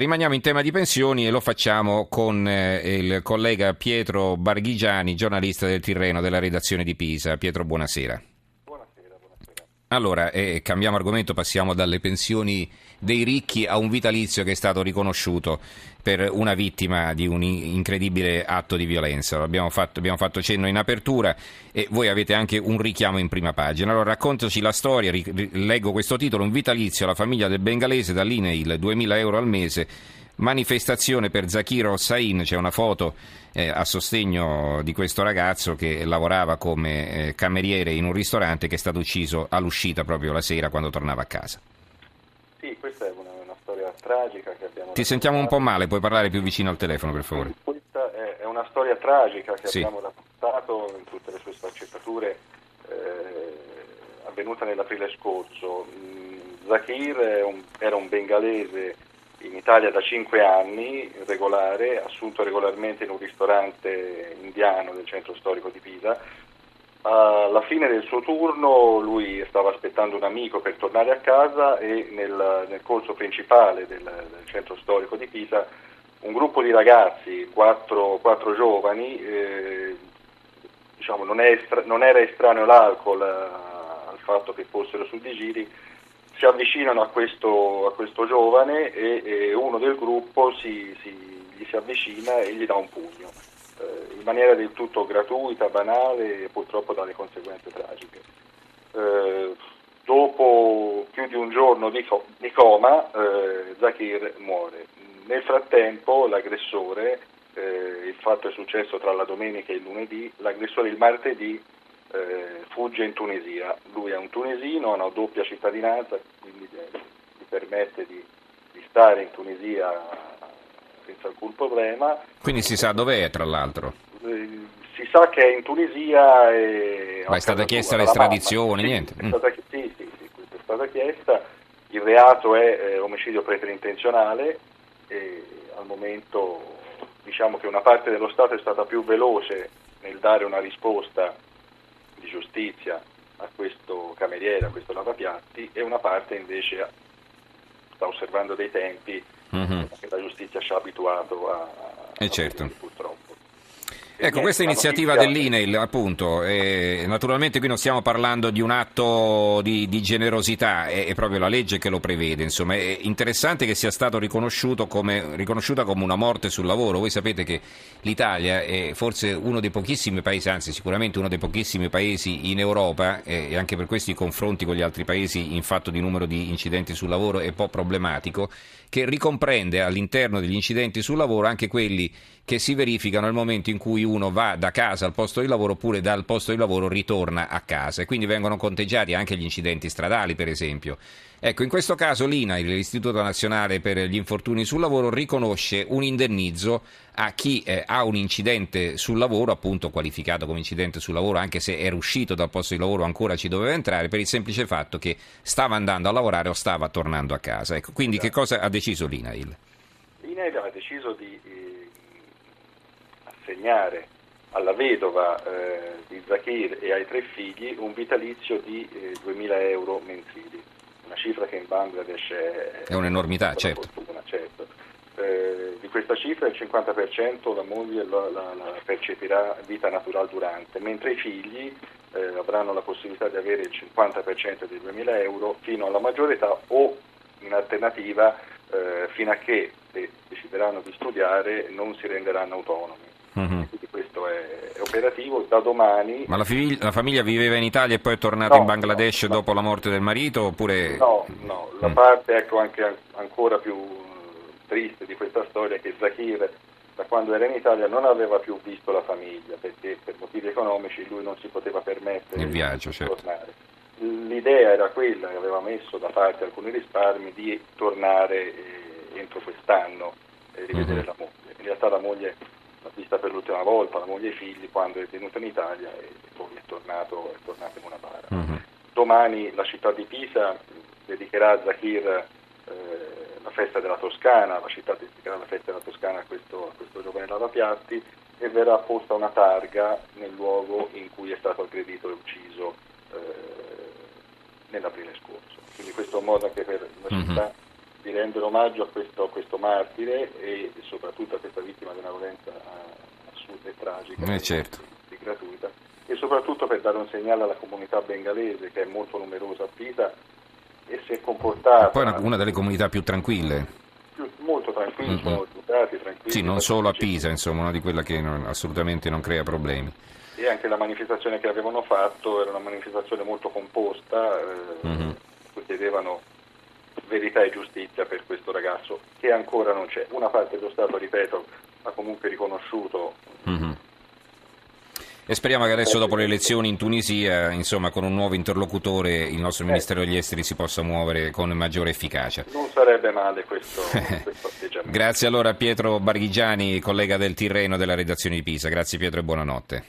Rimaniamo in tema di pensioni e lo facciamo con eh, il collega Pietro Barghigiani, giornalista del Tirreno della redazione di Pisa. Pietro, buonasera. Allora, eh, cambiamo argomento, passiamo dalle pensioni dei ricchi a un vitalizio che è stato riconosciuto per una vittima di un incredibile atto di violenza. Abbiamo fatto, abbiamo fatto cenno in apertura e voi avete anche un richiamo in prima pagina. Allora raccontaci la storia, leggo questo titolo, un vitalizio alla famiglia del bengalese dall'INEIL, 2000 euro al mese. Manifestazione per Zakir Hossain, c'è una foto eh, a sostegno di questo ragazzo che lavorava come eh, cameriere in un ristorante che è stato ucciso all'uscita proprio la sera quando tornava a casa. Sì, questa è una, una storia tragica che abbiamo... Ti sentiamo un po' male, puoi parlare più vicino al telefono per favore. Questa è, è una storia tragica che sì. abbiamo raccontato in tutte le sue sfaccettature eh, avvenuta nell'aprile scorso. Mm, Zakir un, era un bengalese in Italia da 5 anni, regolare, assunto regolarmente in un ristorante indiano del centro storico di Pisa. Alla fine del suo turno lui stava aspettando un amico per tornare a casa e nel, nel corso principale del, del, centro storico di Pisa un gruppo di ragazzi, quattro, quattro giovani, eh, diciamo, non, estra, non, era estraneo l'alcol eh, al fatto che fossero su di giri, si avvicinano a questo, a questo giovane e, e, uno del gruppo si, si, gli si avvicina e gli dà un pugno, eh, in maniera del tutto gratuita, banale e purtroppo dalle conseguenze tragiche. Eh, dopo più di un giorno di, co- di coma, eh, Zakir muore. Nel frattempo l'aggressore, eh, il fatto è successo tra la domenica e il lunedì, l'aggressore il martedì eh, fugge in Tunisia. Lui è un tunisino, ha una doppia cittadinanza, quindi gli permette di, di stare in Tunisia senza alcun problema. Quindi si sa dov'è, tra l'altro? Eh, si sa che è in Tunisia e... Ma è stata chiesta l'estradizione, niente? Sì, è stata, sì, sì, sì, è stata chiesta. Il reato è eh, omicidio preterintenzionale e al momento diciamo che una parte dello Stato è stata più veloce nel dare una risposta giustizia a questo cameriere, a questo lavapiatti e una parte invece sta osservando dei tempi mm-hmm. che la giustizia ci ha abituato a, a eh certo. purtroppo. Ecco, questa iniziativa dell'INEIL, appunto, eh, naturalmente qui non stiamo parlando di un atto di, di generosità, è, è, proprio la legge che lo prevede, insomma, è interessante che sia stato riconosciuto come, riconosciuta come una morte sul lavoro. Voi sapete che l'Italia è forse uno dei pochissimi paesi, anzi sicuramente uno dei pochissimi paesi in Europa, eh, e anche per questo i confronti con gli altri paesi in fatto di numero di incidenti sul lavoro è un po' problematico, che ricomprende all'interno degli incidenti sul lavoro anche quelli che si verificano nel momento in cui uno va da casa al posto di lavoro oppure dal posto di lavoro ritorna a casa e quindi vengono conteggiati anche gli incidenti stradali per esempio. Ecco, in questo caso l'INAIL, l'Istituto Nazionale per gli Infortuni sul Lavoro, riconosce un indennizzo a chi eh, ha un incidente sul lavoro, appunto qualificato come incidente sul lavoro, anche se era uscito dal posto di lavoro ancora ci doveva entrare, per il semplice fatto che stava andando a lavorare o stava tornando a casa. Ecco, quindi che cosa ha deciso l'INAIL? L'INAIL ha deciso di assegnare alla vedova eh, di Zakir e ai tre figli un vitalizio di eh, 2.000 euro mensili, una cifra che in Bangladesh è, è un'enormità, certo. Fortuna, certo. Eh, di questa cifra il 50% la moglie la, la, la percepirà vita naturale durante, mentre i figli eh, avranno la possibilità di avere il 50% dei 2.000 euro fino alla maggiore età o in alternativa eh, fino a che se decideranno di studiare non si renderanno autonomi. Mm-hmm. Quindi questo è, è, operativo da domani. Ma la, figlia, la, famiglia viveva in Italia e poi è tornata no, in Bangladesh no, dopo no. la morte del marito? Oppure... No, no, la mm. parte ecco, anche, ancora più triste di questa storia è che Zakir da quando era in Italia non aveva più visto la famiglia perché per motivi economici lui non si poteva permettere il viaggio, di certo. tornare. L'idea era quella che aveva messo da parte alcuni risparmi di tornare eh, entro quest'anno e rivedere mm-hmm. la moglie. In realtà la moglie vista per l'ultima volta, la moglie e i figli, quando è venuta in Italia e poi è tornato, è tornato in una bara. Mm-hmm. Domani la città di Pisa dedicherà a Zakir eh, la festa della Toscana, la città dedicherà la festa della Toscana a questo, a questo giovane lavapiatti e verrà posta una targa nel luogo in cui è stato aggredito e ucciso eh, nell'aprile scorso. Quindi questo è un modo anche per la città mm-hmm di rendere omaggio a questo, a questo, martire e soprattutto a questa vittima di una violenza assurda e tragica eh, certo. e gratuita e soprattutto per dare un segnale alla comunità bengalese che è molto numerosa a Pisa e si è comportata... E poi una, una delle comunità più tranquille. Più, molto tranquilli, mm-hmm. sono educati, tranquilli. Sì, non solo a Pisa, insomma, una di quelle che non, assolutamente non crea problemi. E anche la manifestazione che avevano fatto era una manifestazione molto composta, eh, mm-hmm. chiedevano verità e giustizia per questo ragazzo, che ancora non c'è. Una parte dello Stato, ripeto, ha comunque riconosciuto mm-hmm e speriamo che adesso dopo le elezioni in Tunisia, insomma, con un nuovo interlocutore, il nostro Ministero degli Esteri si possa muovere con maggiore efficacia. Non sarebbe male questo, questo atteggiamento. Grazie allora a Pietro Barghigiani, collega del Tirreno della redazione di Pisa. Grazie Pietro e buonanotte.